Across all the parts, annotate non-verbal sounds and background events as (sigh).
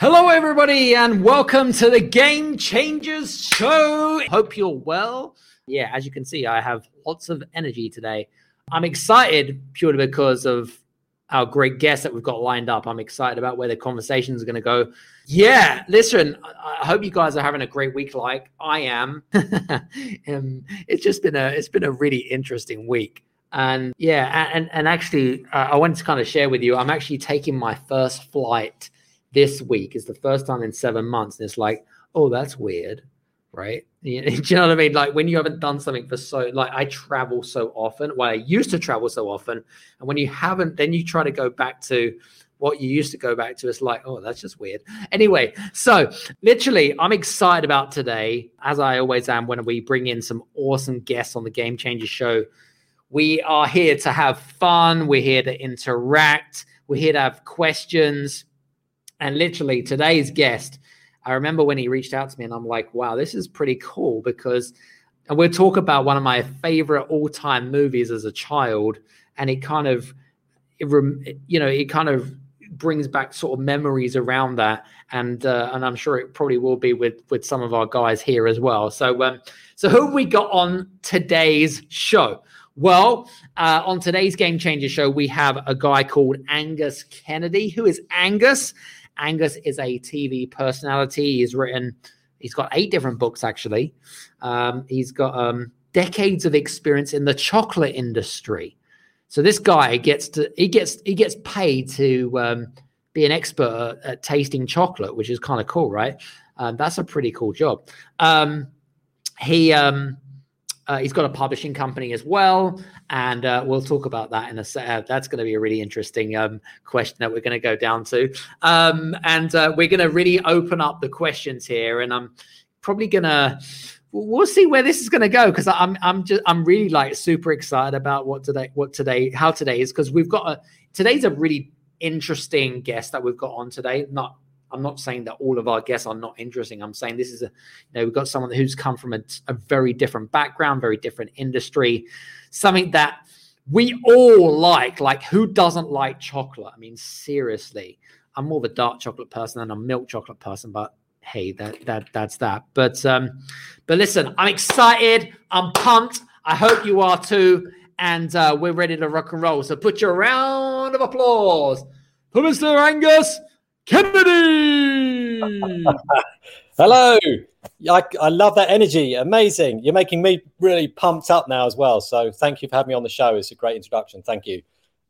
Hello, everybody, and welcome to the Game Changers Show. Hope you're well yeah, as you can see, I have lots of energy today. I'm excited purely because of our great guests that we've got lined up. I'm excited about where the conversations are going to go. Yeah, listen, I hope you guys are having a great week like I am. (laughs) um, it's just been a it's been a really interesting week. And yeah, and and actually uh, I wanted to kind of share with you I'm actually taking my first flight this week. is the first time in 7 months and it's like, "Oh, that's weird." right? (laughs) You do you know what I mean? Like when you haven't done something for so, like I travel so often. Well, I used to travel so often, and when you haven't, then you try to go back to what you used to go back to. It's like, oh, that's just weird. Anyway, so literally, I'm excited about today, as I always am when we bring in some awesome guests on the Game Changer Show. We are here to have fun. We're here to interact. We're here to have questions. And literally, today's guest I remember when he reached out to me and I'm like, wow, this is pretty cool because, and we'll talk about one of my favorite all time movies as a child. And it kind of, it, you know, it kind of brings back sort of memories around that. And, uh, and I'm sure it probably will be with, with some of our guys here as well. So, um, so who we got on today's show? Well, uh, on today's Game Changer show, we have a guy called Angus Kennedy. Who is Angus? Angus is a TV personality. He's written, he's got eight different books actually. Um, he's got um, decades of experience in the chocolate industry. So this guy gets to he gets he gets paid to um, be an expert at, at, tasting chocolate, which is kind of cool, right? Um, that's a pretty cool job. Um, he um, uh, he's got a publishing company as well, and uh, we'll talk about that in a set. Uh, that's going to be a really interesting um, question that we're going to go down to, um, and uh, we're going to really open up the questions here. And I'm probably going to we'll see where this is going to go because I'm I'm just I'm really like super excited about what today what today how today is because we've got a today's a really interesting guest that we've got on today. Not I'm not saying that all of our guests are not interesting. I'm saying this is a, you know, we've got someone who's come from a, a very different background, very different industry, something that we all like. Like, who doesn't like chocolate? I mean, seriously, I'm more of a dark chocolate person than a milk chocolate person, but hey, that that that's that. But um, but listen, I'm excited. I'm pumped. I hope you are too. And uh, we're ready to rock and roll. So put your round of applause for Mr. Angus Kennedy. (laughs) Hello. I, I love that energy. Amazing. You're making me really pumped up now as well. So thank you for having me on the show. It's a great introduction. Thank you.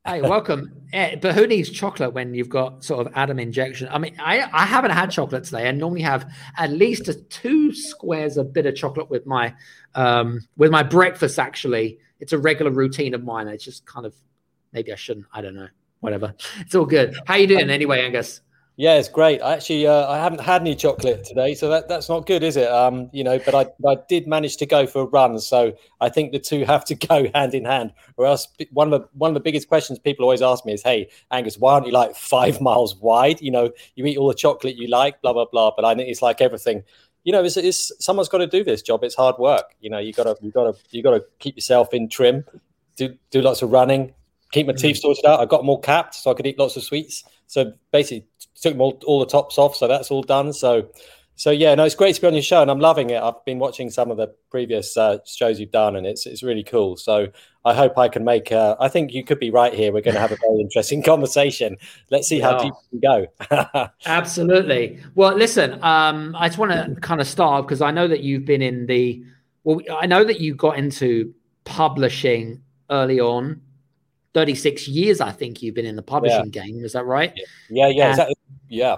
Hey, welcome. yeah, (laughs) but who needs chocolate when you've got sort of Adam injection? I mean, I, I haven't had chocolate today. I normally have at least a two squares of bitter chocolate with my um with my breakfast. Actually, it's a regular routine of mine. It's just kind of maybe I shouldn't. I don't know. Whatever. It's all good. How you doing anyway, Angus? Yeah, it's great. I actually uh, I haven't had any chocolate today, so that, that's not good, is it? Um, you know, but I I did manage to go for a run, so I think the two (laughs) have to go hand in hand. Or else, one of the one of the biggest questions people always ask me is, "Hey, Angus, why aren't you like five (laughs) miles wide? You know, you eat all the chocolate you like, blah blah blah." But I think it's like everything. You know, it's, it's someone's got to do this job. It's hard work. You know, you got to you got to you got to keep yourself in trim, do do lots of running, keep my teeth mm. sorted out. I got them all capped so I could eat lots of sweets. So basically, took them all, all the tops off. So that's all done. So, so yeah, no, it's great to be on your show, and I'm loving it. I've been watching some of the previous uh, shows you've done, and it's it's really cool. So I hope I can make. Uh, I think you could be right here. We're going to have a very (laughs) interesting conversation. Let's see how deep we can go. (laughs) Absolutely. Well, listen, um, I just want to kind of start because I know that you've been in the. Well, I know that you got into publishing early on 36 years, I think you've been in the publishing yeah. game. Is that right? Yeah, yeah, yeah, and, exactly. yeah.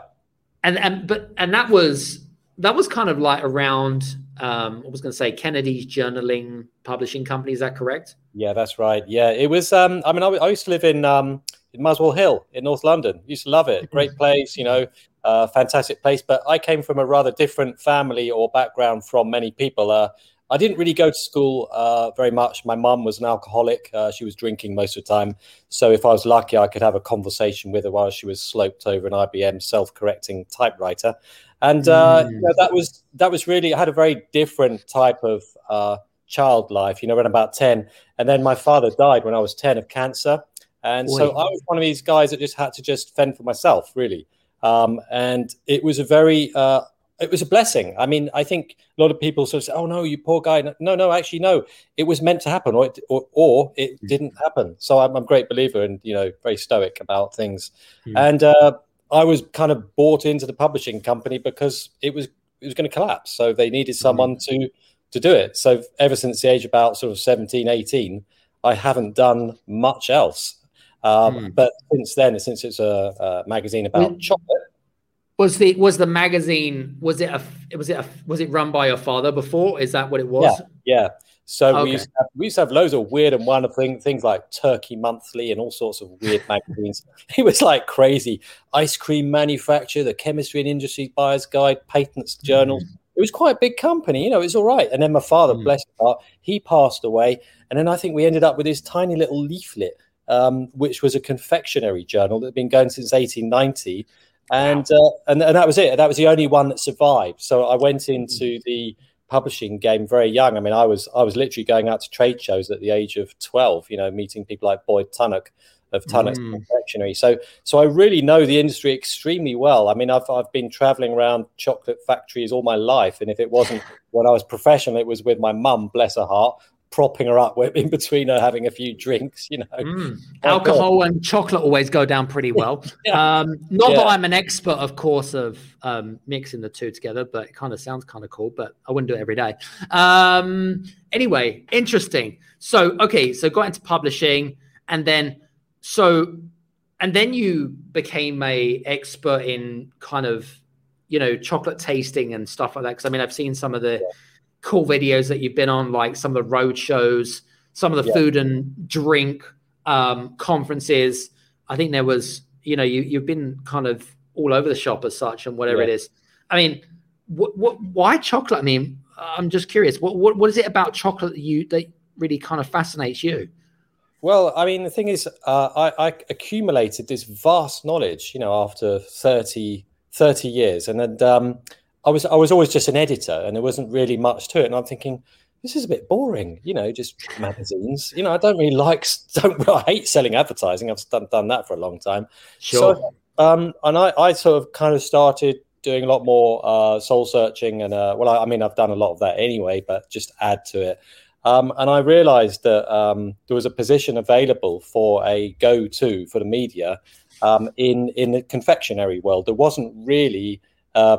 And and but and that was that was kind of like around um I was going to say Kennedy's journaling publishing company. Is that correct? Yeah, that's right. Yeah, it was. Um, I mean, I, I used to live in um in Muswell Hill in North London. Used to love it. Great mm-hmm. place, you know, uh, fantastic place. But I came from a rather different family or background from many people. Uh, I didn't really go to school uh, very much. My mum was an alcoholic. Uh, she was drinking most of the time. So if I was lucky, I could have a conversation with her while she was sloped over an IBM self-correcting typewriter. And uh, mm. you know, that was that was really I had a very different type of uh, child life. You know, when about ten, and then my father died when I was ten of cancer. And Boy. so I was one of these guys that just had to just fend for myself, really. Um, and it was a very uh, it was a blessing. I mean, I think a lot of people sort of say, "Oh no, you poor guy." No, no, actually, no. It was meant to happen, or it, or, or it mm. didn't happen. So I'm, I'm, a great believer, and you know, very stoic about things. Mm. And uh, I was kind of bought into the publishing company because it was it was going to collapse. So they needed hmm. someone mm. to to do it. So ever since the age about sort of 17, 18, I haven't done much else. Um, hmm. But since then, since it's a, a magazine about chocolate was the was the magazine was it a was it a was it run by your father before? Is that what it was? Yeah, yeah. So okay. we, used have, we used to have loads of weird and wonderful things, things like Turkey Monthly and all sorts of weird magazines. (laughs) It was like crazy. Ice cream manufacturer, the Chemistry and Industry Buyer's Guide, Patents Journal. Mm. It was quite a big company, you know. It was all right. And then my father, mm. bless his heart, he passed away. And then I think we ended up with this tiny little leaflet, um, which was a confectionery journal that had been going since 1890 and uh, and and that was it. That was the only one that survived. So I went into mm. the publishing game very young. I mean, I was I was literally going out to trade shows at the age of twelve. You know, meeting people like Boyd Tunnock of Tunnock's mm. Confectionery. So so I really know the industry extremely well. I mean, I've I've been traveling around chocolate factories all my life, and if it wasn't when I was professional, it was with my mum, bless her heart, propping her up in between her having a few drinks, you know. Mm. Alcohol and chocolate always go down pretty well. (laughs) yeah. um, not yeah. that I'm an expert, of course, of um, mixing the two together, but it kind of sounds kind of cool, but I wouldn't do it every day. Um, anyway, interesting. So, okay, so got into publishing and then, so, and then you became a expert in kind of, you know, chocolate tasting and stuff like that. Cause I mean, I've seen some of the, yeah cool videos that you've been on, like some of the road shows, some of the yeah. food and drink um, conferences. I think there was, you know, you you've been kind of all over the shop as such, and whatever yeah. it is. I mean, what, what, why chocolate? I mean, I'm just curious. What, what, what is it about chocolate that you that really kind of fascinates you? Well, I mean, the thing is, uh, I, I, accumulated this vast knowledge, you know, after 30, 30 years, and then um, I was I was always just an editor, and there wasn't really much to it. And I'm thinking, this is a bit boring, you know, just magazines. You know, I don't really like, (laughs) don't I hate selling advertising. I've done, done that for a long time. Sure. So, um, and I, I sort of kind of started doing a lot more uh, soul searching, and uh, well, I, I, mean, I've done a lot of that anyway, but just add to it. Um, and I realized that um, there was a position available for a go-to for the media um, in in the confectionery world. There wasn't really uh,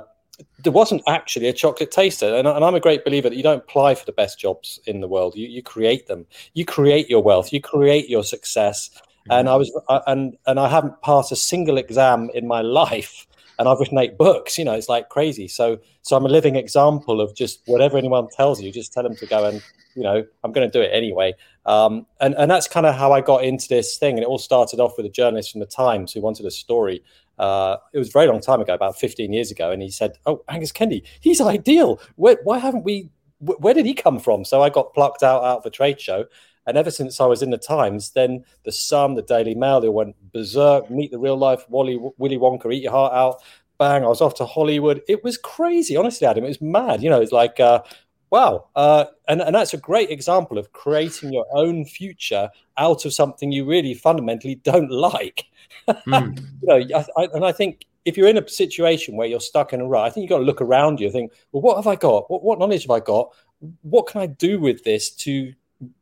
there wasn't actually a chocolate taster. And, and, I'm a great believer that you don't apply for the best jobs in the world. You, you create them. You create your wealth. You create your success. Mm-hmm. And I was, uh, and and I haven't passed a single exam in my (laughs) life and I've written eight books. You know, it's like crazy. So, so I'm a living example of just whatever anyone tells you, just tell them to go and, you know, I'm going to do it anyway. Um, and and that's kind of how I got into this thing. And it all started off with a journalist from the Times who wanted a story. Uh, it was a very long time ago, about 15 years ago, and he said, "Oh, Angus Kennedy, he's ideal. Where, why haven't we? Where did he come from?" So I got plucked out out of a trade show. And ever since I was in the Times, then the Sun, the Daily Mail, they went berserk. Meet the real life Wally, Willy Wonka, eat your heart out. Bang! I was off to Hollywood. It was crazy, honestly, Adam. It was mad. You know, it's like, uh, wow. Uh, and and that's a great example of creating your own future out of something you really fundamentally don't (laughs) like. Mm. you know, I, I, and I think if you're in a situation where you're stuck in a rut, I think you've got to look around you and think, well, what have I got? What, what knowledge have I got? What can I do with this to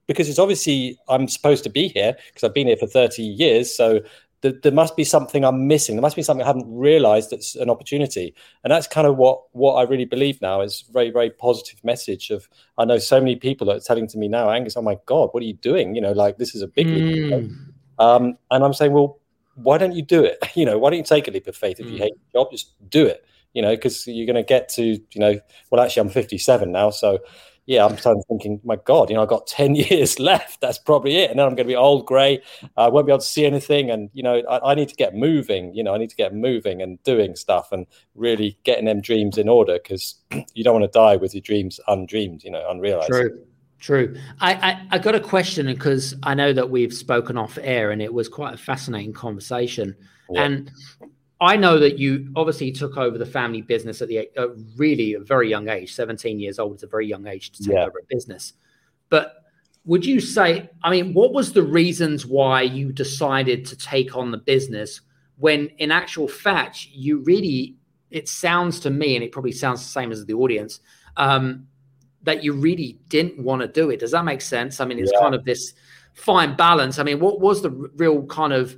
because it's obviously I'm supposed to be here because I've been here for 30 years. So th- there must be something I'm missing. There must be something I haven't realized that's an opportunity. And that's kind of what what I really believe now is very, very positive message of I know so many people that are telling to me now, Angus, oh my God, what are you doing? You know, like this is a big mm. leap. Um, and I'm saying, well, why don't you do it? (laughs) You know, why don't you take a leap of faith if mm. you hate your job? Just do it. You know, because you're going to get to, you know, well, actually, I'm 57 now, so yeah, I'm starting thinking, my God, you know, I've got 10 (laughs) years left. That's probably it. And then I'm going to be old, grey. I won't be able to see anything. And, you know, I, I, need to get moving. You know, I need to get moving and doing stuff and really getting them dreams in order because (clears throat) you don't want to die with your dreams undreamed, you know, unrealized. True. True. I, I, I got a question because I know that we've spoken off air and it was quite a fascinating conversation. Yeah. And I know that you obviously took over the family business at the uh, really a very young age. Seventeen years old is a very young age to take yeah. over a business. But would you say? I mean, what was the reasons why you decided to take on the business when, in actual fact, you really? It sounds to me, and it probably sounds the same as the audience, um, that you really didn't want to do it. Does that make sense? I mean, it's yeah. kind of this fine balance. I mean, what was the real kind of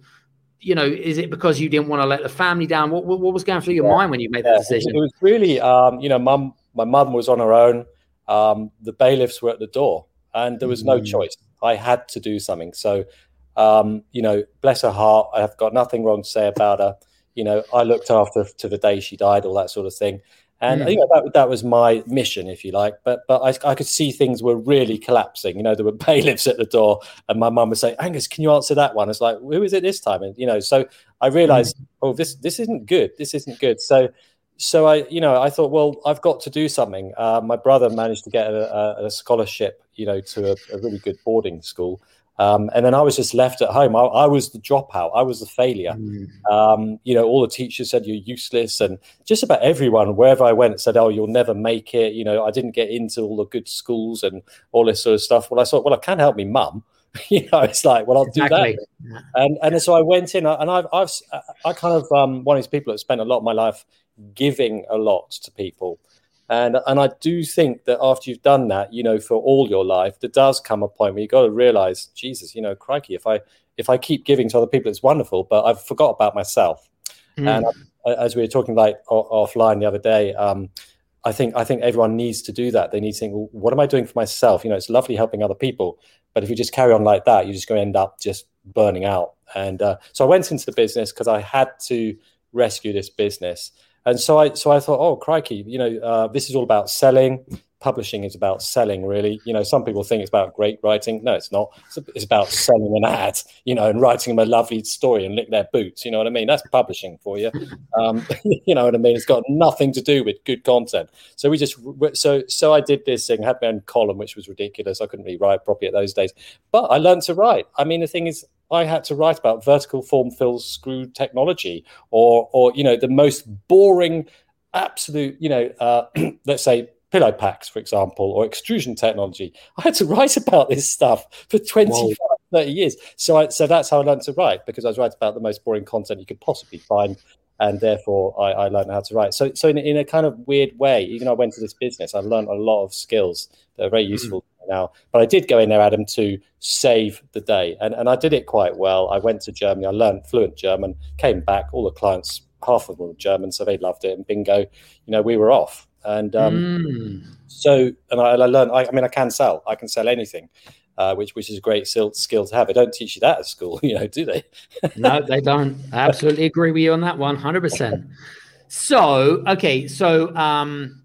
you know, is it because you didn't want to let the family down? What, what, what was going through your yeah. mind when you made yeah. that decision? It was really, um, you know, mum, my mum was on her own. Um, the bailiffs were at the door, and there was no mm. choice. I had to do something. So, um, you know, bless her heart, I have got nothing wrong to say about her. You know, I looked after to the day she died, all that sort of thing. And mm. you know that that was my mission, if you like. But but I, I could see things were really collapsing. You know, there were (laughs) bailiffs at the door, and my mum would say, "Angus, can you answer that one?" It's like, who is it this time? And you know, so I realized, mm. oh, this this isn't good. This isn't good. So so I, you know, I thought, well, I've got to do something. Uh, my brother managed to get a, a scholarship, you know, to a, a, really good boarding school, um, and then I was just left at home. I, I was the dropout. I was the failure. Mm. Um, you know, all the teachers said you're useless, and just about everyone, wherever I went, said, "Oh, you'll never make it." You know, I didn't get into all the good schools and all this sort of stuff. Well, I thought, well, I can help me, mum. (laughs) you know, it's like, well, I'll exactly. do that. And and so I went in, and I've I've I kind of um, one of these people that spent a lot of my life giving a lot to people. And and I do think that after you've done that, you know, for all your life, there does come a point where you got to realize, Jesus, you know, crikey, if I if I keep giving to other people, it's wonderful, but I've forgot about myself. Mm. And I, as we were talking like offline the other day, um, I think I think everyone needs to do that. They need to think, well, what am I doing for myself? You know, it's lovely helping other people, but if you just carry on like that, you're just going to end up just burning out. And uh, so I went into the business because I had to rescue this business. And so I so I thought, oh crikey, you know, uh, this is all about selling. Publishing is about selling, really. You know, some people think it's about great writing. No, it's not. It's, it's about selling an ad, you know, and writing them a lovely story and lick their boots. You know what I mean? That's publishing for you. Um, (laughs) you know what I mean? It's got nothing to do with good content. So we just so so I did this thing. had my own column, which was ridiculous. I couldn't really write properly at those days, but I learned to write. I mean, the thing is, I had to write about vertical form fill screw technology or, or you know, the most boring, absolute, you know, uh, (clears throat) let's say pillow packs, for example, or extrusion technology. I had to (laughs) write about this stuff for 25, 30 years. So, I, so that's how I learned to write because I was writing about the most boring content you could possibly find. And therefore, I, I learned how to write. So, so in, in a kind of weird way, even though I went to this business, I learned a lot of skills that are very mm-hmm. useful now. But I did go in there, Adam, to save the day. And, and I did it quite well. I went to Germany, I learned fluent German, came back, all the clients, half of them were German, so they loved it. And bingo, you know, we were off. And um, mm. so, and I, I learned, I, I, mean, I can sell, I can sell anything. Uh, which which is a great skill, skill to have. They don't teach you that at school, (laughs) you know, do they? no, they don't. I absolutely agree with you on that one, hundred percent. So okay, so um,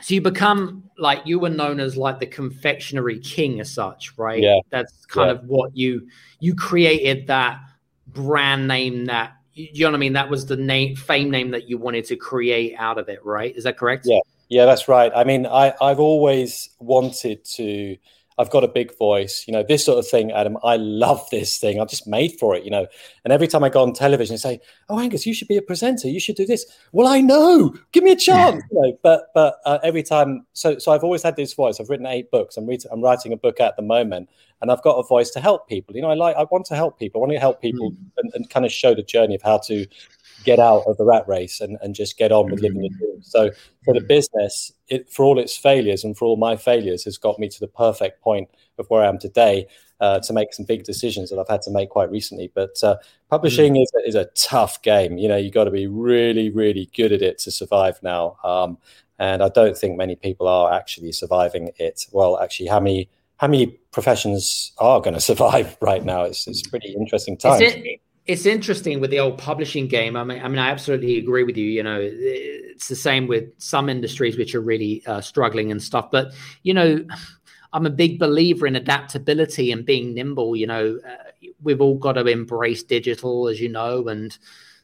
so you become like you were known as like the confectionery king as such, right? Yeah. That's kind Yeah. of what you you created that brand name that you know what I mean. That was the name fame name that you wanted to create out of it, right? Is that correct? Yeah. Yeah, that's right. I mean, I, I've always wanted to. I've got a big voice, you know, this sort of thing, Adam. I love this thing. I'm just made for it, you know. And every time I go on television and say, "Oh, Angus, you should be a presenter. You should do this." Well, I know. Give me a chance, you know. But but uh, every time, so so I've always had this voice. I've written eight books. I'm reading. I'm writing a book at the moment, and I've got a voice to help people. You know, I like. I want to help people. I want to help people and, and kind of show the journey of how to get out of the rat race and, and just get on with living your dreams. So for the business, it for all its failures and for all my failures, has got me to the perfect point of where I am today uh, to make some big decisions that I've had to make quite recently. But uh, publishing is, a, is a tough game. You know, you've got to be really, really good at it to survive now. Um, and I don't think many people are actually surviving it. Well, actually, how many how many professions are going to survive (laughs) right now? It's it's pretty interesting it, it's interesting with the old publishing game. I mean, I mean, I absolutely agree with you. You know, it's the same with some industries which are really uh, struggling and stuff. But you know, I'm a big believer in adaptability and being nimble. You know, uh, we've all got to embrace digital, as you know, and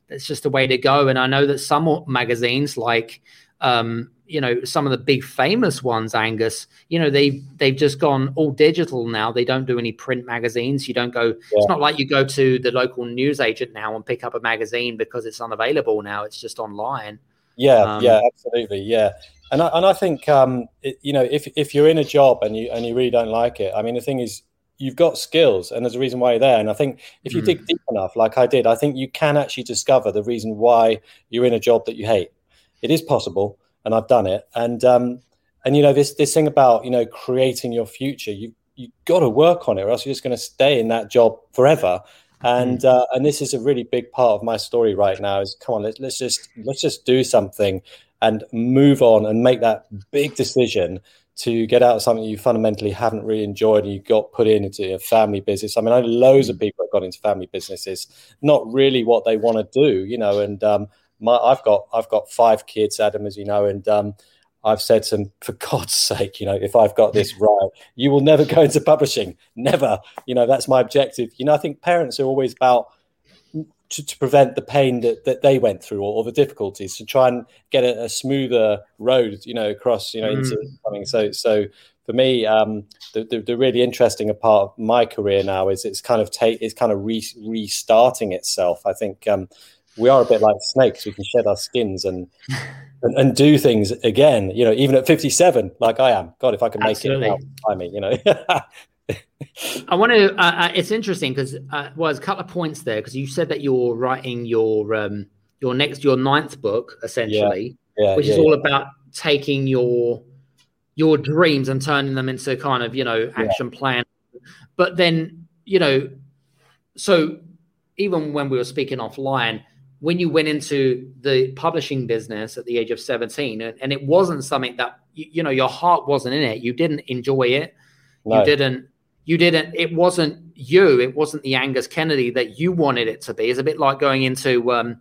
that's just the way to go. And I know that some magazines, like um, you know, some of the big famous ones, Angus, you know, they've they've just gone all digital now. They don't do any print magazines. You don't go. Yeah. It's not like you go to the local newsagent now and pick up a magazine because it's unavailable now. It's just online. Yeah, um, yeah, absolutely, yeah. And I, and I think um, it, you know if if you're in a job and you and you really don't like it, I mean, the thing is you've got skills and there's a reason why you're there. And I think if you mm. dig deep enough, like I did, I think you can actually discover the reason why you're in a job that you hate. It is possible, and I've done it. And um, and you know this this thing about you know creating your future, you you got to work on it, or else you're just going to stay in that job forever. And mm. uh, and this is a really big part of my story right now. Is come on, let's let's just let's just do something and move on and make that big decision to get out of something you fundamentally haven't really enjoyed and you got put in into a family business. I mean, I know loads of people have got into family businesses, not really what they want to do, you know. And um, my, I've got I've got five kids, Adam, as you know, and um, I've said to them, for God's (laughs) sake, you know, if I've got this (laughs) right, you will never go into publishing, never. You know, that's my objective. You know, I think parents are always about to, to prevent the pain that, that they went through or, or the difficulties to try and get a, a, smoother road, you know, across, you know, into Mm. something. So, so for me, um, the, the, the really interesting part of my career now is it's kind of take, it's kind of re, restarting itself. I think um, we are a bit like snakes. We can shed our skins and, (laughs) and, and do things again, you know, even at 57, like I am. God, if I can make Absolutely. it I mean, you know. (laughs) I want to. Uh, uh, it's interesting because uh, well, there's a couple of points there because you said that you're writing your um, your next your ninth book essentially, yeah, which yeah, is yeah. all about taking your your dreams and turning them into kind of you know action plan. But then you know, so even when we were speaking offline, when you went into the publishing business at the age of 17, and, and it wasn't something that you, you know your heart wasn't in it, you didn't enjoy it, No. you didn't you didn't it wasn't you. It wasn't the angus kennedy that you wanted it to be. It's a bit like going into um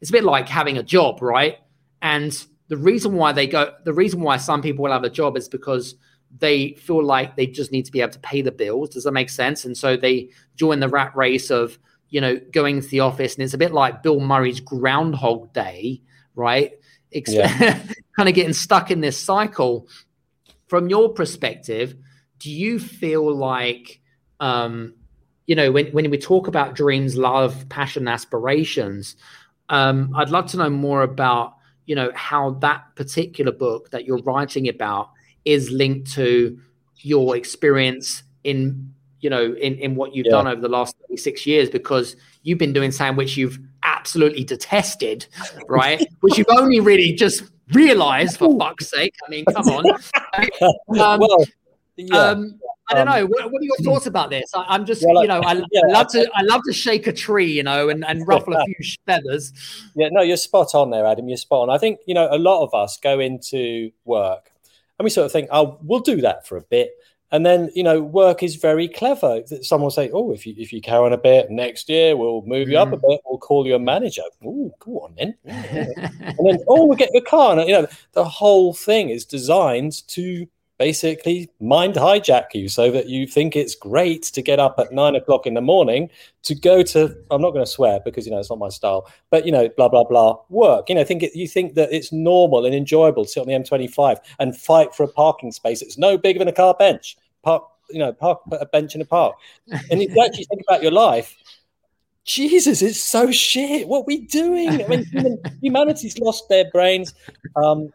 it's a bit like having a job right? And the reason why they go the reason why some people will have a job is because they feel like they just need to be able to pay the bills. Does that make sense? And so they join the rat race of you know going to the office and it's a bit like bill murray's groundhog day right? Ex- (laughs) kind of getting stuck in this cycle. From your perspective do you feel like um you know when, when we talk about dreams love passion aspirations um i'd love to know more about you know how that particular book that you're writing about is linked to your experience in you know in, in what you've Yeah. done over the last 36 years because you've been doing something which you've absolutely detested right (laughs) which you've only really just realized for fuck's sake i mean come on (laughs) um, well, yeah. um, I don't Um, know. What, what are your thoughts about this? I, I'm just, Well, you know, I, (laughs) yeah, I love to, I love to shake a tree, you know, and, and ruffle a few feathers. Yeah, no, you're spot on there, Adam. You're spot on. I think you know a lot of us go into work and we sort of think, "Oh, we'll do that for a bit," And then you know, work is very clever. Someone will say, "Oh, if you if you carry on a bit next year, we'll move you up a mm. bit. We'll call you a manager." Oh, go on then. (laughs) and then, oh, we'll get your car. And you know, the whole thing is designed to basically mind hijack you so that you think it's great to get up at nine o'clock in the morning to go to i'm not going to swear because you know it's not my style but you know blah blah blah work you know think it, you think that it's normal and enjoyable to sit on the m25 and fight for a parking space it's no bigger than a car bench park you know park put a bench in a park and if you (laughs) actually think about your life Jesus, it's so shit. What are we doing? I mean, (laughs) humanity's lost their brains. Um,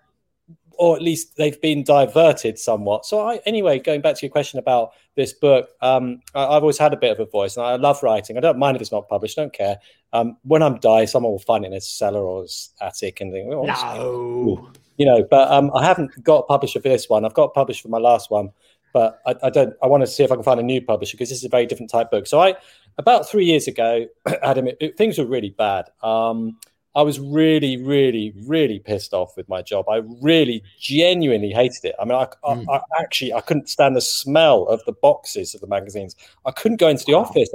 or at least they've been diverted somewhat. So, I, anyway, going back to your question about this book, um, I, have always had a bit of a voice, and I love writing. I don't mind if it's not published. I don't care. Um, when I'm dying, someone will find it in a cellar or attic and think, oh, no, you know. But um, I haven't got a publisher for this one. I've got a publisher for my last one, but I, I don't. I want to see if I can find a new publisher because this is a very different type book. So, I about three years ago, (clears throat) Adam, it, it, things were really bad. Um, I was really, really, really pissed off with my job. I really, genuinely hated it. I mean, I, mm. I, I, actually I couldn't stand the smell of the boxes of the magazines. I couldn't go into the wow. office.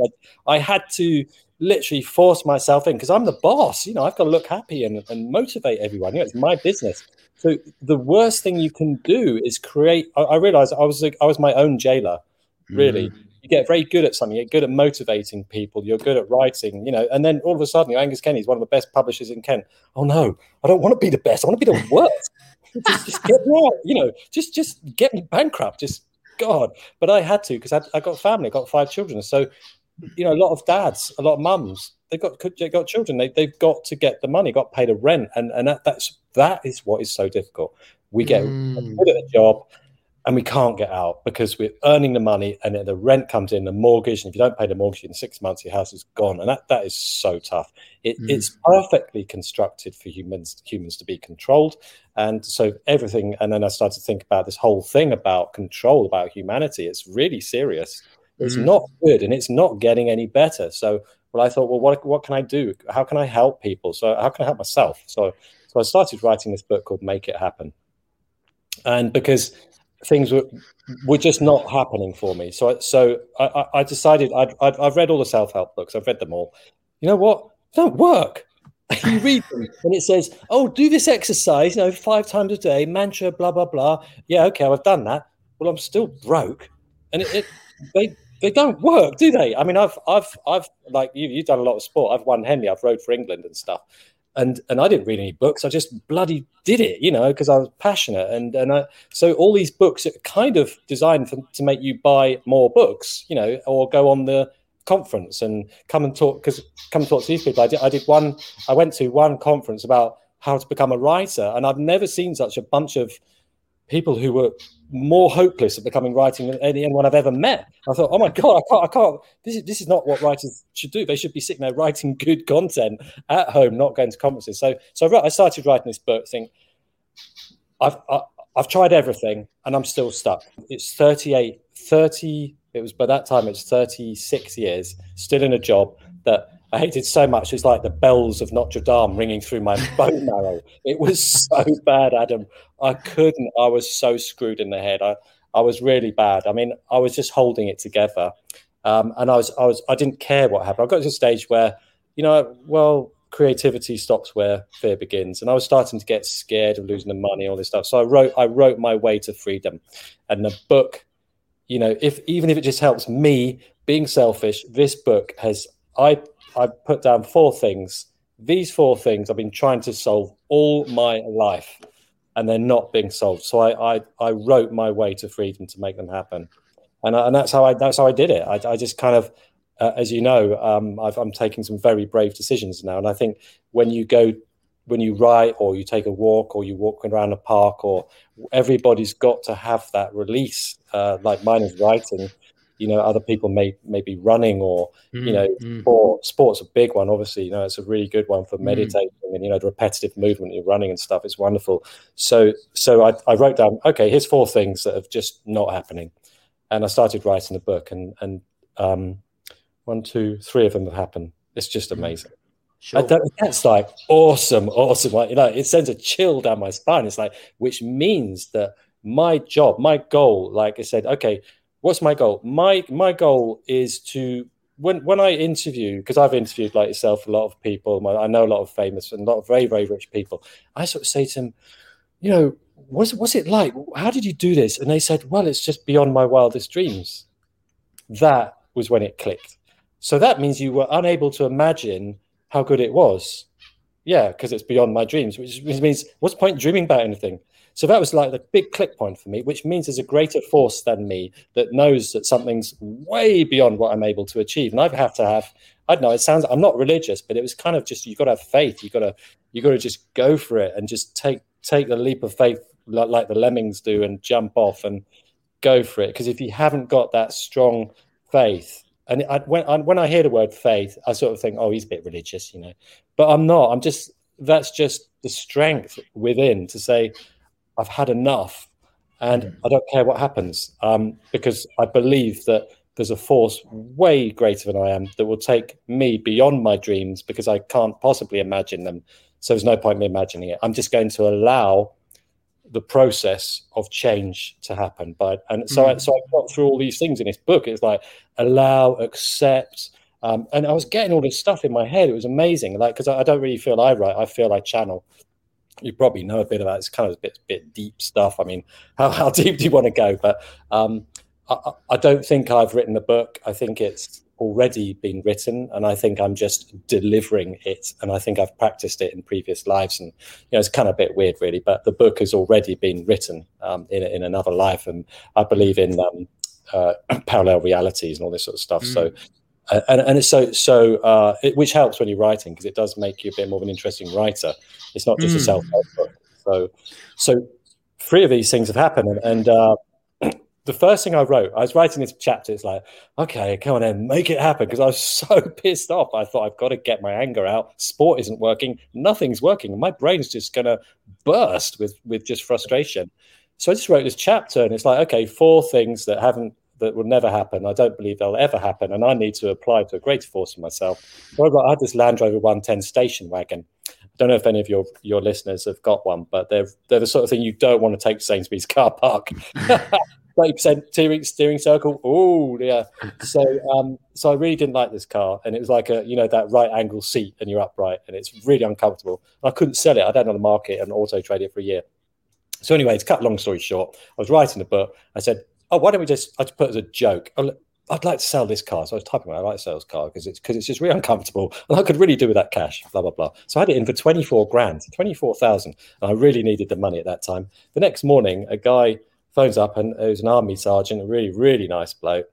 I, I had to literally force myself in because I'm the boss. You know, I've got to look happy and, and motivate everyone. You know, it's my business. So the worst thing you can do is create. I, I realized I was like, I was my own jailer, really. Mm you get very good at something. You're good at motivating people. You're good at writing, you know. And then all of a sudden, Angus Kennedy is one of the best publishers in Kent. Oh no, I don't want to be the best. I want to be the worst. (laughs) just, just, get me out, you know. Just just get me bankrupt. Just God. But I had to because I, I got family. I got five children. So you know, a lot of dads, a lot of mums, they've got they've got children. They they've got to get the money, got paid a rent, and and that, that's that is what is so difficult. We get mm. good at a job and we can't get out because we're earning the money and then the rent comes in, the mortgage, and if you don't pay the mortgage in six months, your house is gone, and that that is so tough. It, mm. It's perfectly constructed for humans humans to be controlled, and so everything. And then I started to think about this whole thing about control, about humanity. It's really serious. It's mm. not good, and it's not getting any better. So, well, I thought, well, what what can I do? How can I help people? So, how can I help myself? So, so I started writing this book called Make It Happen, and because things were were just not happening for me. So so I, I decided I'd, i have read all the self help books. I've read them all. You know what? They don't work. (laughs) you read them and it says, "Oh, do this exercise. You know, five times a day, mantra, blah blah blah." Yeah, okay, I've done that. Well, I'm still broke, and it, it they they don't work, do they? I mean, I've I've I've like you, you've done a lot of sport. I've won Henley. I've rowed for England and stuff and and I didn't read any books. I just bloody did it, you know, because I was passionate. And and I, so all these books are kind of designed for, to make you buy more books, you know, or go on the conference and come and talk. Because come talk to these people. I did. I did one. I went to one conference about how to become a writer, and I've never seen such a bunch of people who were more hopeless at becoming writing than anyone I've ever met. I thought, oh my god, I can't, I can't. This is this is not what writers should do. They should be sitting there writing good content at home, not going to conferences. So, so I started writing this book. Think, I've I, have i have tried everything, and I'm still stuck. It's 38, 30. It was by that time it's 36 years, still in a job that I hated so much. It's like the bells of Notre Dame ringing through my (laughs) bone marrow. It was so bad, Adam. I couldn't. I was so screwed in the head. I, I was really bad. I mean, I was just holding it together, um, and I was, I was, I didn't care what happened. I got to a stage where, you know, well, creativity stops where fear begins, and I was starting to get scared of losing the money, all this stuff. So I wrote, I wrote my way to freedom, and the book, you know, if even if it just helps me being selfish, this book has I I put down four things. These four things I've been trying to solve all my life, and they're not being solved. So I I, I wrote my way to freedom to make them happen, and and that's how I that's how I did it. I, I just kind of, uh, as you know, um, i am taking some very brave decisions now, and I think when you go when you write or you take a walk or you walk around a park or everybody's got to have that release uh, like mine is writing you know other people may may be running or mm, you know mm. sport sport's a big one obviously you know it's a really good one for mm. meditating mm. and you know the repetitive movement you're running and stuff is wonderful so so I, I wrote down okay here's four things that have just not happening and i started writing the book and and um one two three of them have happened it's just mm. amazing Sure. that's like awesome, awesome. Like, you know, it sends a chill down my spine. It's like, which means that my job, my goal, like I said, okay, what's my goal? My my goal is to when when I interview because I've interviewed like yourself a lot of people. I know a lot of famous and a lot of very very rich people. I sort of say to them, you know, what's what's it like? How did you do this? And they said, well, it's just beyond my wildest dreams. That was when it clicked. So that means you were unable to imagine how good it was. Yeah, because it's beyond my dreams, which means what's point dreaming about anything? So that was like the big click point for me, which means there's a greater force than me that knows that something's way beyond what I'm able to achieve. And I have had to have, I don't know, it sounds I'm not religious, but it was kind of just you've got to have faith. You've got to you've got to just go for it and just take take the leap of faith like, like the lemmings do and jump off and go for it. Because if you haven't got that strong faith, and I, when I, when I hear the word faith, I sort of think, oh, he's a bit religious, you know. But I'm not. I'm just that's just the strength within to say, I've had enough, and mm. I don't care what happens um, because I believe that there's a force way greater than I am that will take me beyond my dreams because I can't possibly imagine them. So there's no point in me imagining it. I'm just going to allow the process of change to happen. But and so mm. I, so I got through all these things in this book. It's like allow, accept. Um, and I was getting all this stuff in my head. It was amazing. Like because I, I, don't really feel I write. I feel I channel. You probably know a bit about it. It's kind of a bit bit deep stuff. I mean, how how (laughs) deep do you want to go? But um, I, I don't think I've written the book. I think it's already been written and i think i'm just delivering it and i think i've practiced it in previous lives and you know it's kind of a bit weird really but the book has already been written um, in, in another life and i believe in um, uh, (clears throat) parallel realities and all this sort of stuff mm. so and, and it's so so uh, it, which helps when you're writing because it does make you a bit more of an interesting writer it's not just mm. a self-help book so so three of these things have happened and, and uh, (clears throat) the first thing I wrote, I was writing this chapter. It's like, okay, come on in, make it happen. Because I was (laughs) so pissed off. I thought I've got to get my anger out. Sport isn't working. Nothing's working. My brain's just going to burst with with just frustration. So I just wrote this chapter, and it's like, okay, four things that haven't that will never happen. I don't believe they'll ever happen, and I need to apply to a greater force for myself. So I, got, I had this Land Rover 110 station wagon. I don't know if any of your your listeners have got one, but they're they're the sort of thing you don't want to take to Sainsbury's car park. (laughs) 30% steering, steering circle. Oh, yeah. So, um, so I really didn't like this car. And it was like a, you know, that right angle seat and you're upright and it's really uncomfortable. I couldn't sell it. I'd had it on the market and Auto Trader for a year. So anyway, to cut long story short, I was writing a book. I said, oh, why don't we just, I just put as a joke. Oh, I'd like to sell this car. So I was typing, I like this car because it's because it's just really uncomfortable, and I could really do with that cash. Blah blah blah. So I had it in for twenty four grand, twenty four thousand, and I really needed the money at that time. The next morning, a guy phones up and uh, it was an army sergeant, a really, really nice bloke.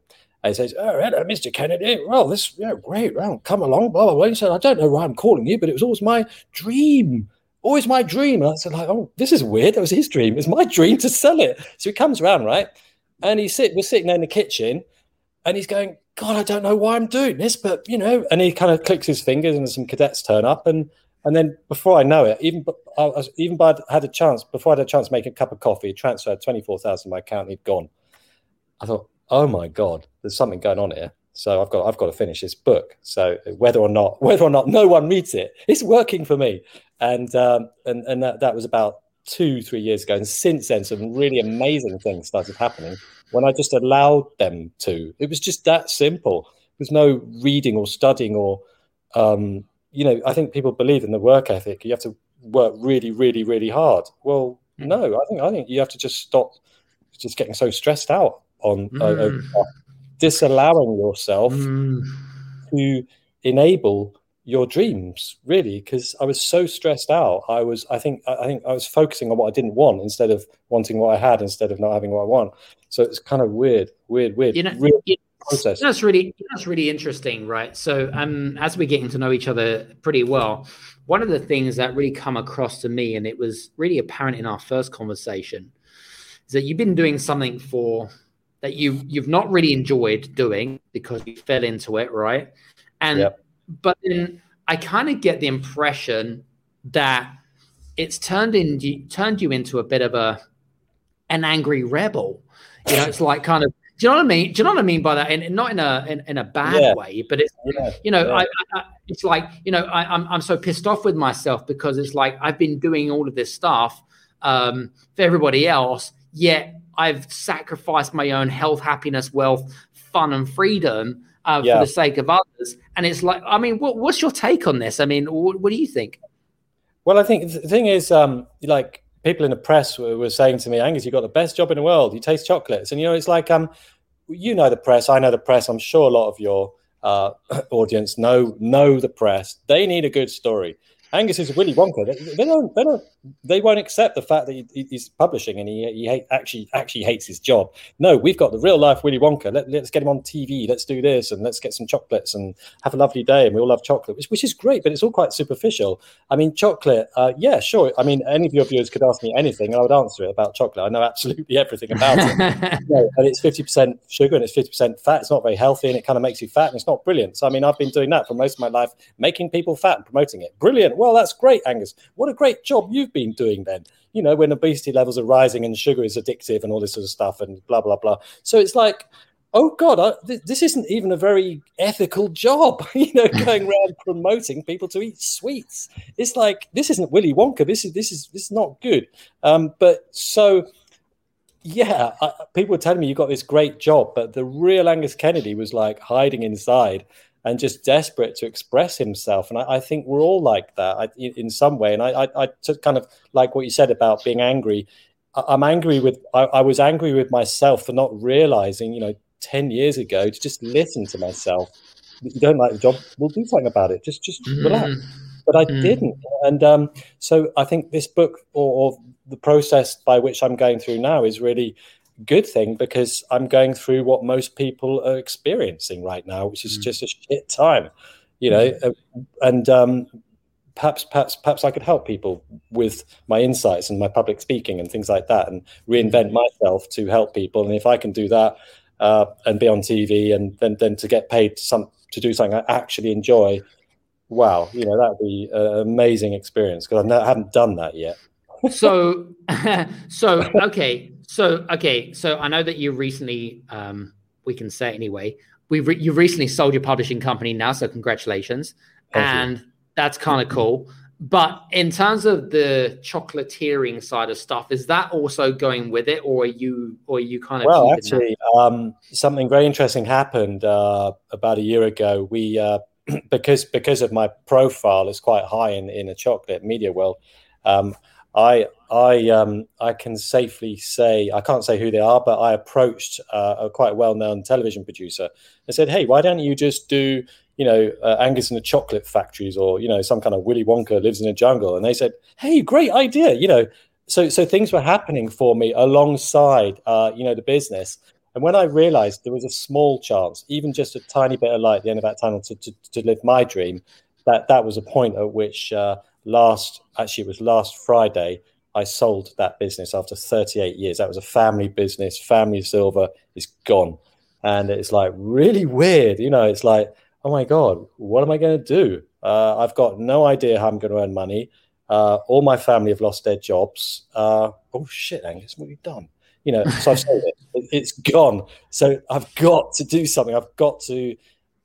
And he says, Oh, hello, Mr. Kennedy. Well, this, yeah, great. Well, come along, blah, blah, blah. He said, I don't know why I'm calling you, but it was always my dream. Always my dream. And I said, like, oh, this is weird. That was his dream. It's my dream to sell it. So he comes around, right? And he's sit, we're sitting there in the kitchen and he's going, God, I don't know why I'm doing this, but you know, and he kind of clicks his fingers and some cadets turn up and and then before I know it, even I was, even by had a chance before I had a chance to make a cup of coffee, transferred twenty four thousand my account, he'd gone. I thought, oh my god, there's something going on here. So I've got I've got to finish this book. So whether or not (laughs) whether or not no one reads it, it's working for me. And um, and and that, that was about two three years ago. And since then, some really amazing things started happening when I just allowed them to. It was just that simple. There's no reading or studying or um, you know, I think people believe in the work ethic. You have to work really, really, really hard. Well, mm. no, I think I think you have to just stop just getting so stressed out on mm. uh, uh, disallowing yourself mm. to enable your dreams really because i was so stressed out i was i think i think i was focusing on what i didn't want instead of wanting what i had instead of not having what i want so it's kind of weird weird weird you know, you, process. That's really that's really interesting, right? So, um, as we're getting to know each other pretty well, one of the things that really come across to me, and it was really apparent in our first conversation, is that you've been doing something for that you you've not really enjoyed doing because you fell into it, right? And yep. But then I kind of get the impression that it's turned in turned you into a bit of a an angry rebel. You know, it's like kind of do you know what I mean? Do you know what I mean by that? And not in a in, in a bad yeah. way, but it's yeah. you know, yeah. I, I, it's like you know, I, am I'm, I'm so pissed off with myself because it's like I've been doing all of this stuff um, for everybody else, yet I've sacrificed my own health, happiness, wealth, fun, and freedom uh, Yeah. for the sake of others. And it's like, I mean, what, what's your take on this? I mean, what, what do you think? Well, I think the thing is, um, like people in the press were, were saying to me, Angus, you've got the best job in the world. You taste chocolates, and you know, it's like, um, you know, the press. I know the press. I'm sure a lot of your uh, (clears throat) audience know know the press. They need a good story. Angus is Willy Wonka. They, they don't. They don't. They won't accept the fact that he, he's publishing and he, he hate, actually actually hates his job. No, we've got the real life Willy Wonka. Let, let's get him on TV. Let's do this and let's get some chocolates and have a lovely day. And we all love chocolate, which, which is great, but it's all quite superficial. I mean, chocolate. Uh, yeah, sure. I mean, any of your viewers could ask me anything, and I would answer it about chocolate. I know absolutely (laughs) everything about it. (laughs) No, and it's 50% sugar and it's 50% fat. It's not very healthy and it kind of makes you fat and it's not brilliant. So, I mean, I've been doing that for most of my life, making people fat and promoting it. Brilliant. Well, that's great, Angus. What a great job you've been doing then. You know, when obesity levels are rising and sugar is addictive and all this sort of stuff and blah, blah, blah. So it's like, oh God, I, th- this isn't even a very ethical job, (laughs) you know, going (laughs) around promoting people to eat sweets. It's like, this isn't Willy Wonka. This is, this is, this is not good. Um, but so, yeah, I, people were telling me you got this great job, but the real Angus Kennedy was like hiding inside and just desperate to express himself. And I, I think we're all like that I, in, some way. And I, I, I kind of like what you said about being angry. I, I'm angry with, I, I was angry with myself for not realizing, you know, 10 years ago to just listen to myself. You don't like the job, we'll do something about it. Just, just relax Mm. but I Mm. didn't. And um, so I think this book or, or the process by which I'm going through now is really good thing because I'm going through what most people are experiencing right now, which is Mm. just a shit time, you know. uh, And um, perhaps, perhaps, perhaps I could help people with my insights and my public speaking and things like that, and reinvent myself to help people. And if I can do that uh, and be on TV, and then then to get paid some to do something I actually enjoy wow, you know, that would be an amazing experience because I haven't done that yet. so (laughs) so (laughs) okay so okay so i know that you recently um we can say anyway we re- you recently sold your publishing company now so congratulations Thank you. and that's kind of cool but in terms of the chocolatiering side of stuff is that also going with it or are you or are you kind of Well, actually, um, something very interesting happened uh, about a year ago. We uh, (clears throat) because because of my profile is quite high in in the chocolate media world. Um, I I um, I can safely say I can't say who they are, but I approached uh, a quite well known television producer and said, "Hey, why don't you just do you know uh, Angus in the chocolate factories or you know some kind of Willy Wonka lives in a jungle?" And they said, "Hey, great idea!" You know, so so things were happening for me alongside uh, you know the business. And when I realized there was a small chance, even just a tiny bit of light at the end of that tunnel to, to, to live my dream, that that was a point at which uh, last actually it was last Friday I sold that business after 38 years. That was a family business, family silver is gone. And it's like really weird, you know, it's like, oh my God, what am I going to do? Uh, I've got no idea how I'm going to earn money. Uh, all my family have lost their jobs. Uh, oh shit, Angus, what have you done? You know, so I've sold it. it. (laughs) It's gone. So I've got to do something. I've got to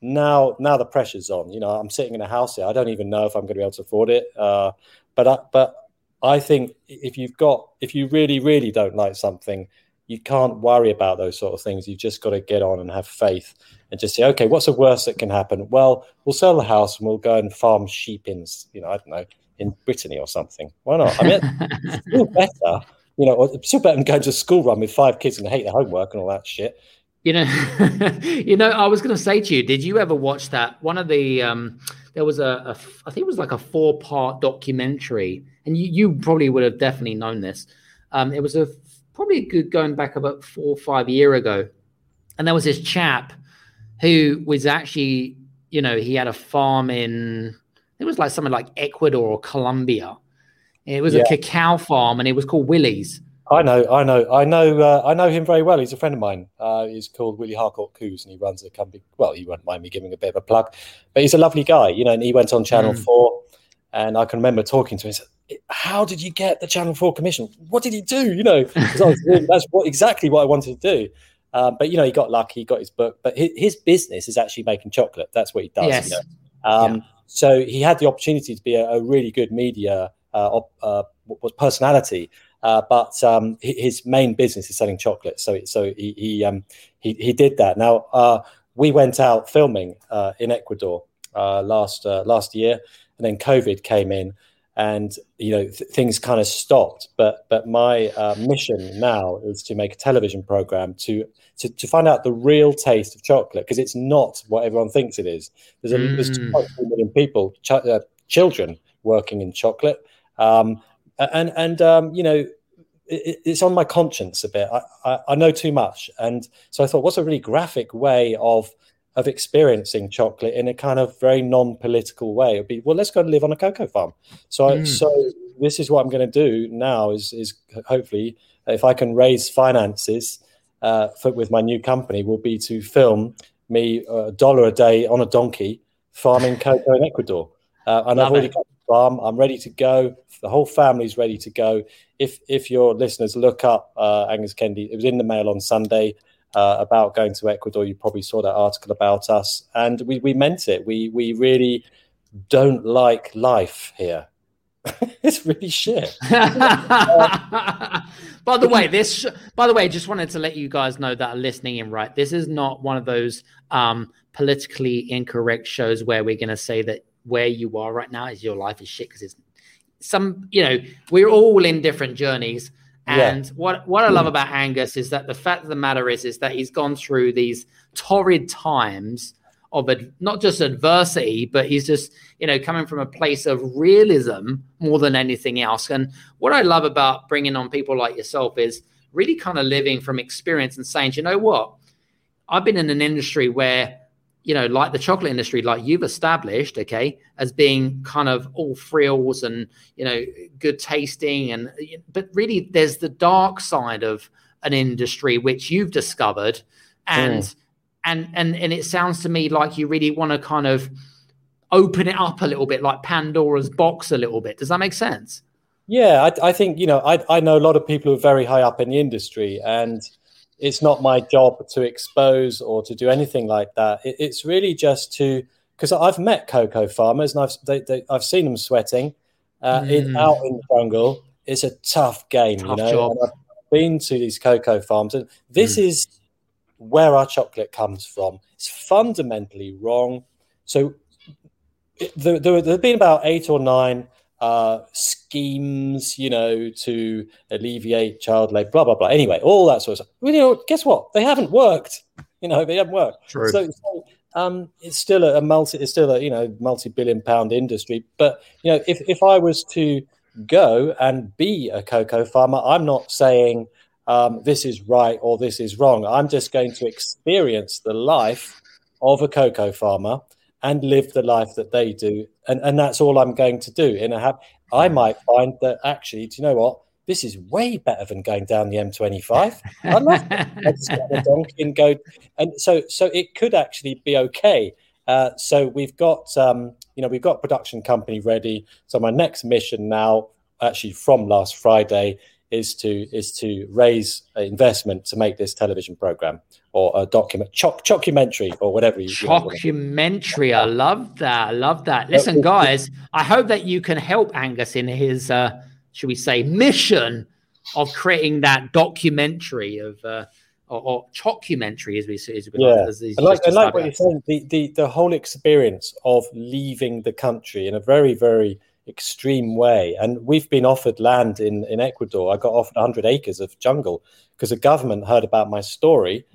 now. Now the pressure's on. You know, I'm sitting in a house here. I don't even know if I'm going to be able to afford it. Uh, but I, but I think if you've got if you really really don't like something, you can't worry about those sort of things. You've just got to get on and have faith and just say, okay, what's the worst that can happen? Well, we'll sell the house and we'll go and farm sheep in, you know, I don't know, in Brittany or something. Why not? I mean, it's (laughs) still better, you know, it's still better than going to a school run with five kids and hate their homework and all that shit. You know, (laughs) you know, I was going to say to you, did you ever watch that? One of the, um, there was a, a, I think it was like a four part documentary, and you, you probably would have definitely known this. Um, it was a probably good going back about four or five year ago, and there was this chap who was actually, you know, he had a farm in, it was like something like Ecuador or Colombia. It was Yeah. a cacao farm, and it was called Willie's. I know, I know, I know, uh, I know him very well. He's a friend of mine. Uh, he's called Willie Harcourt Cooze, and he runs a company. Well, he won't mind me giving a bit of a plug, but he's a lovely guy, you know. And he went on Channel Mm. Four, and I can remember talking to him. Said, "How did you get the Channel Four commission? What did he do? You know, 'cause I really- (laughs) that's what exactly what I wanted to do." Um, but you know, he got lucky, he got his book. But his, his business is actually making chocolate. That's what he does. Yes. You know? um, So he had the opportunity to be a, a really good media uh, op, uh, personality. Uh, but um, his main business is selling chocolate, so so he he um, he, he did that. Now uh, we went out filming uh, in Ecuador uh, last uh, last year, and then COVID came in, and you know th- things kind of stopped. But but my uh, mission now is to make a television program to to, to find out the real taste of chocolate because it's not what everyone thinks it is. There's a mm. there's million people, ch- uh, children working in chocolate, um, and and um, you know it, it's on my conscience a bit. I, I, I know too much, and so I thought, what's a really graphic way of of experiencing chocolate in a kind of very non-political way. It'd be well, let's go and live on a cocoa farm. So, mm. so this is what I'm going to do now. Is is hopefully if I can raise finances uh, for, with my new company, will be to film me a dollar a day on a donkey farming cocoa in Ecuador. Uh, and Love I've already it. got I'm ready to go. The whole family's ready to go. If if your listeners look up uh, Angus Kennedy, it was in the mail on Sunday uh, about going to Ecuador. You probably saw that article about us, and we we meant it. We we really don't like life here. (laughs) it's really shit. (laughs) by the way, this. By the way, just wanted to let you guys know that are listening in. Right, this is not one of those um, politically incorrect shows where we're going to say that where you are right now is your life is shit because it's some. You know, we're all in different journeys. And yeah. what what I love mm. about Angus is that the fact of the matter is is that he's gone through these torrid times of ad, not just adversity, but he's just you know coming from a place of realism more than anything else. And what I love about bringing on people like yourself is really kind of living from experience and saying, you know what, I've been in an industry where you know, like the chocolate industry, like you've established, okay, as being kind of all frills and you know good tasting, and but really there's the dark side of an industry which you've discovered, and mm. and and and it sounds to me like you really want to kind of open it up a little bit, like Pandora's box a little bit. Does that make sense? Yeah, I, I think you know I I know a lot of people who are very high up in the industry and it's not my job to expose or to do anything like that. It, it's really just to because I've met cocoa farmers and I've they, they, I've seen them sweating uh, mm. in, out in the jungle. It's a tough game, tough you know. I've been to these cocoa farms, and this mm. is where our chocolate comes from. It's fundamentally wrong. So there, there, there have been about eight or nine uh, schemes, you know, to alleviate child labor, blah blah blah. Anyway, all that sort of stuff. Well, you know, guess what? They haven't worked. You know, they haven't worked. True. So, so um, it's still a, a, multi, it's still a you know multi-billion pound industry. But you know, if if I was to go and be a cocoa farmer, I'm not saying um, this is right or this is wrong. I'm just going to experience the life of a cocoa farmer and live the life that they do. And, and that's all I'm going to do. And a hab- I might find that actually, do you know what? This is way better than going down the M25. I love it. get the donkey and go. And so, so it could actually be okay. Uh, so we've got, um, you know, we've got production company ready. So my next mission now, actually from last Friday, is to is to raise investment to make this television program or a document choc- documentary or whatever you documentary i love that i love that. Listen guys i hope that you can help angus in his uh should we say mission of creating that documentary of uh or, or documentary as we say as we yeah. As, and like, and like what you're saying. The, the the whole experience of leaving the country in a very very extreme way. And we've been offered land in, in Ecuador. I got offered 100 acres of jungle because the government heard about my story.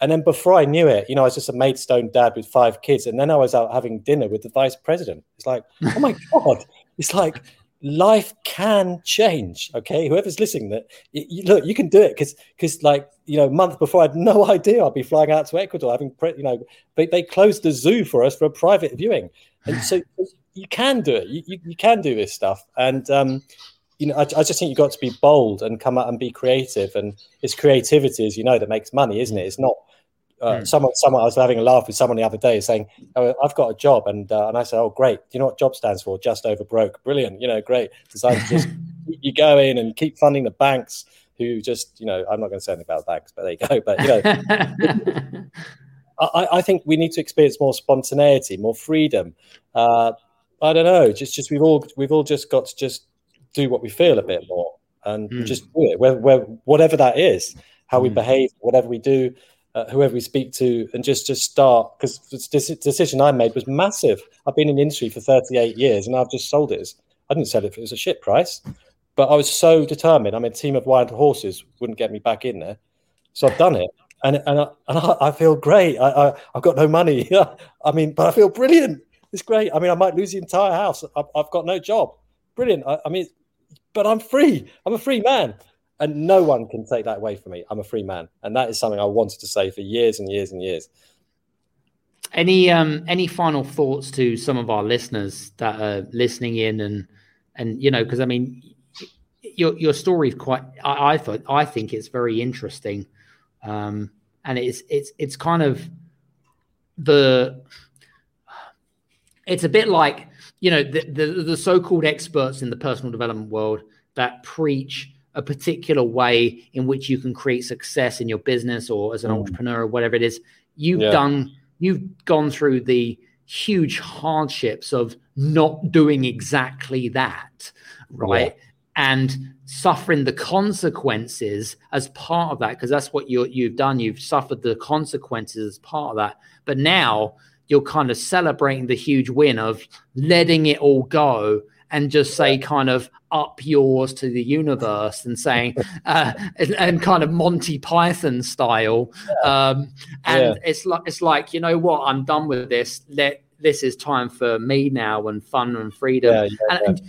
And then before I knew it, you know, I was just a Maidstone dad with five kids. And then I was out having dinner with the vice president. It's like, oh my (laughs) God. It's like life can change. Okay. Whoever's listening, that you, you, look, you can do it because, because like, you know, a month before I had no (laughs) idea I'd be flying out to Ecuador having, you know, they, they closed the zoo for us for a private viewing. And so you can do it. You, you, you can do this stuff. And, um, you know, I, I, just think you've got to be bold and come out and be creative. And it's creativity, as you know, that makes money, isn't it? It's not uh, mm. someone, someone, I was having a laugh with someone the other day saying, oh, I've got a job. And, uh, and I said, Oh, great. Do you know what job stands for? Just over broke. Brilliant. You know, great. Because just, (laughs) you go in and keep funding the banks who just, you know, I'm not going to say anything about banks, but there you go. But, you know, (laughs) I, I, think we need to experience more spontaneity, more freedom. Uh, I don't know. Just, just we've all we've all just got to just do what we feel a bit more. and mm. just do it, where, where, whatever that is, how mm. we behave, whatever we do, uh, whoever we speak to, and just just start. Because this decision I made was massive. I've been in the industry for 38 years, and I've just sold it. I didn't sell it; it was a shit price, but I was so determined. I mean, a team of wild horses wouldn't get me back in there, so I've done it. And, and, I, and I, feel great. I, I, have got no money. (laughs) I mean, but I feel brilliant. It's great. I mean, I might lose the entire house. I've, I've got no job. Brilliant. I, I mean, but I'm free. I'm a free man. And no one can take that away from me. I'm a free man. And that is something I wanted to say for years and years and years. Any um any final thoughts to some of our listeners that are listening in and and you know, because I mean your your story is quite I, I thought I think it's very interesting. Um and it's it's it's kind of the it's a bit like you know the, the, the so-called experts in the personal development world that preach a particular way in which you can create success in your business or as an mm. entrepreneur or whatever it is you've yeah. done you've gone through the huge hardships of not doing exactly that right yeah. and suffering the consequences as part of that because that's what you you've done you've suffered the consequences as part of that but now you're kind of celebrating the huge win of letting it all go and just say kind of up yours to the universe and saying (laughs) uh, and, and, kind of Monty Python style yeah. um, and yeah. it's like it's like you know what I'm done with this let this is time for me now and fun and freedom yeah, and, and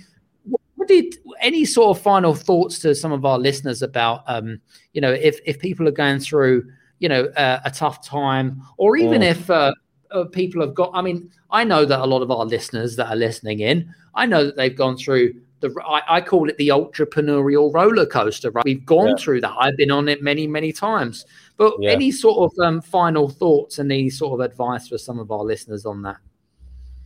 what did any sort of final thoughts to some of our listeners about um, you know if if people are going through you know uh, a tough time or even mm. if uh, uh, people have got. I mean, I know that a lot of our listeners that are listening in, I know that they've gone through the. I, I call it the entrepreneurial roller coaster. Right, we've gone yeah. through that. I've been on it many, many times. But yeah. any sort of um, final thoughts and any sort of advice for some of our listeners on that?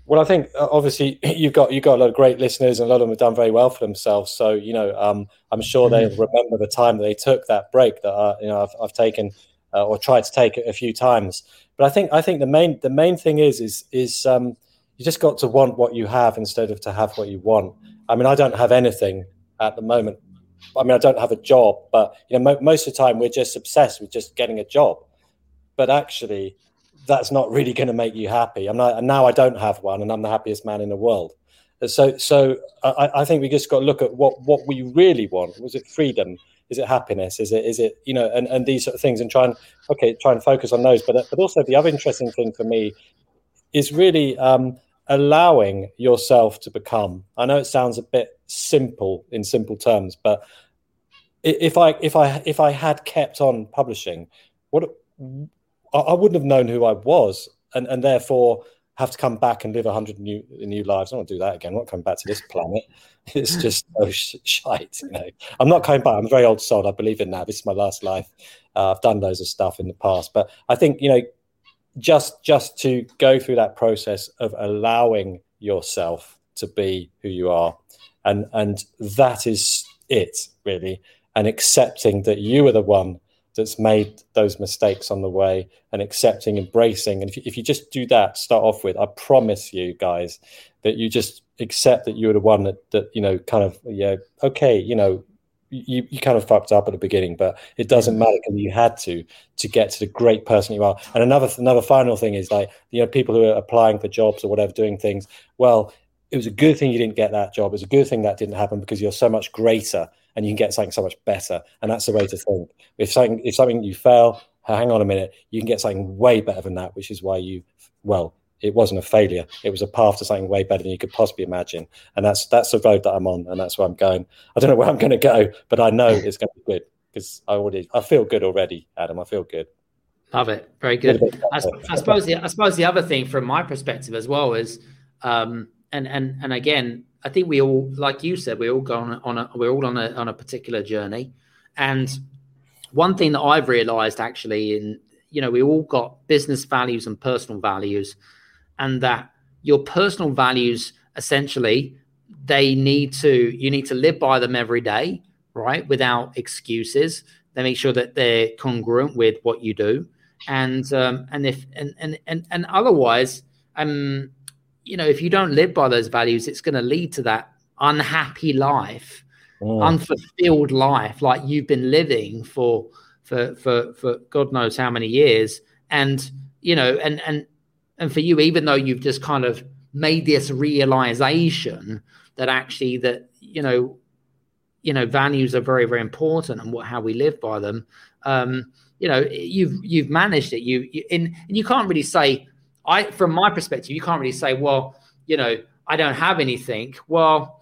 Well, I think uh, obviously (clears throat) you've got you've got a lot of great listeners, and a lot of them have done very well for themselves. So you know, um, I'm sure they mm-hmm. remember the time that they took that break that uh, you know I've, I've taken uh, or tried to take it a few times. But I think I think the main the main thing is is is um, you just got to want what you have instead of to have what you want. I mean, I don't have anything at the moment. I mean, I don't have a job, but you know, mo- most of the time we're just obsessed with just getting a job. But actually, that's not really going to make you happy. I'm not, and now I don't have one, and I'm the happiest man in the world. So, so I, I think we just got to look at what what we really want. Was it freedom? Is it happiness? Is it is it you know and, and these sort of things and try and okay try and focus on those. But but also the other interesting thing for me is really um, allowing yourself to become. I know it sounds a bit simple in simple terms but if i if i if i had kept on publishing what i wouldn't have known who i was. And and therefore have to come back and live a 100 new new lives. I don't want to do that again. I'm not coming back to this planet. (laughs) It's just so (laughs) sh- shite. You know, I'm not coming back. I'm very old soul. I believe in that. This is my last life. Uh, I've done loads of stuff in the past, but I think you know, just just to go through that process of allowing yourself to be who you are, and and that is it really, and accepting that you are the one that's made those mistakes on the way and accepting, embracing. And if you, if you just do that, start off with, I promise you guys that you just accept that you're the one that, that you know, kind of, yeah, okay, you know, you, you kind of fucked up at the beginning, but it doesn't matter because you had to to get to the great person you are. And another another final thing is like you know people who are applying for jobs or whatever, doing things. Well, it was a good thing you didn't get that job. It was a good thing that didn't happen because you're so much greater and you can get something so much better. And that's the way to think. If something if something you fail, hang on a minute, you can get something way better than that, which is why you well, it wasn't a failure. It was a path to something way better than you could possibly imagine. And that's that's the road that I'm on, and that's where I'm going. I don't know where I'm going to go, but I know it's going to be good because I already I feel good already, Adam. I feel good. Love it. Very good. I, I, suppose the I suppose the other thing from my perspective as well is um, and and and again, I think we all, like you said, we all go on a, on a we're all on a on a particular journey, and one thing that I've realised actually, in you know, we all got business values and personal values, and that your personal values essentially they need to you need to live by them every day, right, without excuses. They make sure that they're congruent with what you do, and um, and if and and and, and otherwise, um you know, if you don't live by those values, it's going to lead to that unhappy life mm. unfulfilled life like you've been living for for for for God knows how many years, and you know, and and and for you, even though you've just kind of made this realization that actually that you know you know values are very very important and what how we live by them um you know you've you've managed it you, you and, and you can't really say i from my perspective you can't really say well you know i don't have anything well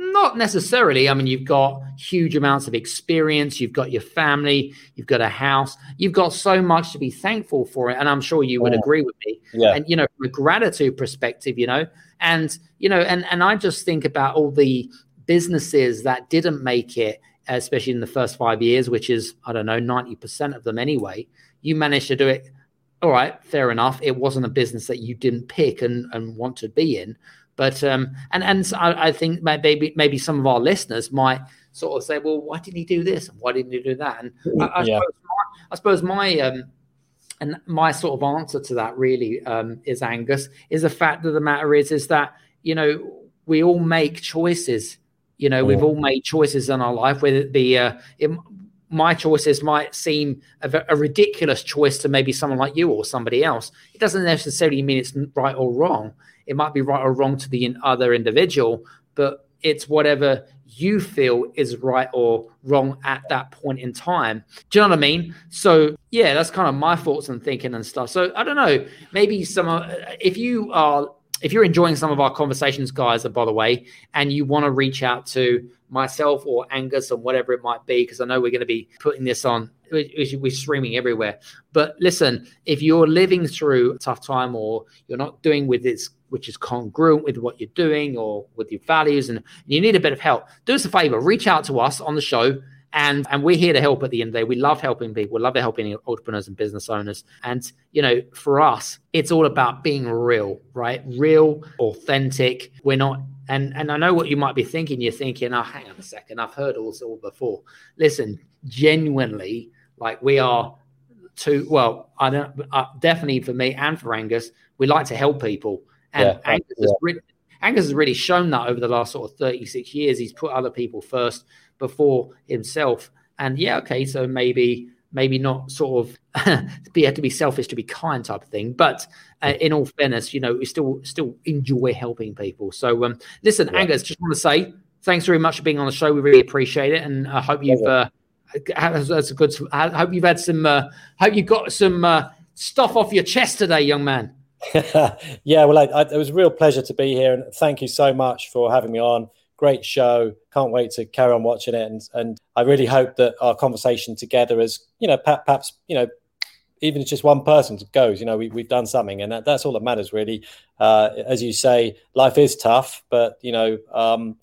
not necessarily. I mean, you've got huge amounts of experience, you've got your family, you've got a house, you've got so much to be thankful for it. And I'm sure you would agree with me. Yeah. And, you know, from a gratitude perspective, you know, and, you know, and, and I just think about all the businesses that didn't make it, especially in the first five years, which is, I don't know, 90% of them anyway. You managed to do it. All right, fair enough. It wasn't a business that you didn't pick and, and want to be in but um, and and I, I, think maybe maybe some of our listeners might sort of say, well, why didn't he do this and why didn't he do that? And I, I yeah. suppose my, I suppose my um, and my sort of answer to that really um, is Angus is the fact of the matter is is that you know we all make choices. You know, we've all made choices in our life, whether it be uh, it, my choices might seem a, a, ridiculous choice to maybe someone like you or somebody else. It doesn't necessarily mean it's right or wrong. It might be right or wrong to the other individual, but it's whatever you feel is right or wrong at that point in time. Do you know what I mean? So yeah, that's kind of my thoughts and thinking and stuff. So I don't know, maybe some if you are if you're enjoying some of our conversations, guys, by the way, and you want to reach out to myself or Angus or whatever it might be, because I know we're going to be putting this on, we're streaming everywhere. But listen, if you're living through a tough time or you're not doing with this, which is congruent with what you're doing or with your values, and you need a bit of help, do us a favor, reach out to us on the show. And and we're here to help at the end of the day. We love helping people. We love helping entrepreneurs and business owners. And you know for us it's all about being real right? Real authentic. We're not and and i know what you might be thinking you're thinking oh hang on a second i've heard all this all before listen genuinely like we are too well i don't uh, definitely for me and for angus we like to help people and yeah, angus yeah. has really Angus has really shown that over the last sort of 36 years. He's put other people first before himself. And yeah, okay, so maybe maybe not sort of (laughs) be have to be selfish to be kind type of thing. But uh, in all fairness, you know, we still still enjoy helping people. So um, listen, yeah. Angus, just want to say thanks very much for being on the show. We really appreciate it, and I hope you've. Uh, that's a good. I hope you've had some. Uh, hope you got some uh, stuff off your chest today, young man. (laughs) yeah, well, I, I, it was a real pleasure to be here, and thank you so much for having me on great show. Can't wait to carry on watching it. And, and I really hope that our conversation together is, you know, perhaps, you know, even if just one person goes, you know, we, we've done something. And that, that's all that matters, really. Uh, as you say, life is tough, but, you know, um,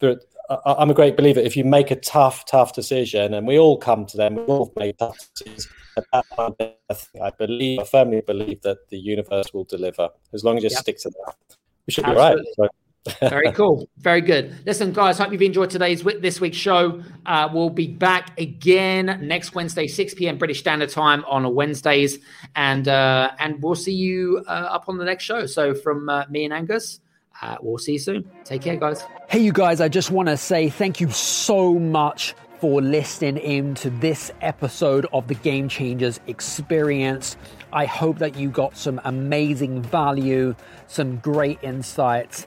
but I'm a great believer. If you make a tough, tough decision, and we all come to them, we all make tough decisions. I believe, I firmly believe that the universe will deliver as long as you yep. stick to that. We should Absolutely. be right. So. Very cool. Very good. Listen, guys, hope you've enjoyed today's this week's show. Uh, we'll be back again next Wednesday, 6 p.m. British Standard Time on Wednesdays, and uh, and we'll see you uh, up on the next show. So from uh, me and Angus. Uh, we'll see you soon. Take care, guys. Hey, you guys, I just want to say thank you so much for listening in to this episode of the Game Changers experience. I hope that you got some amazing value, some great insights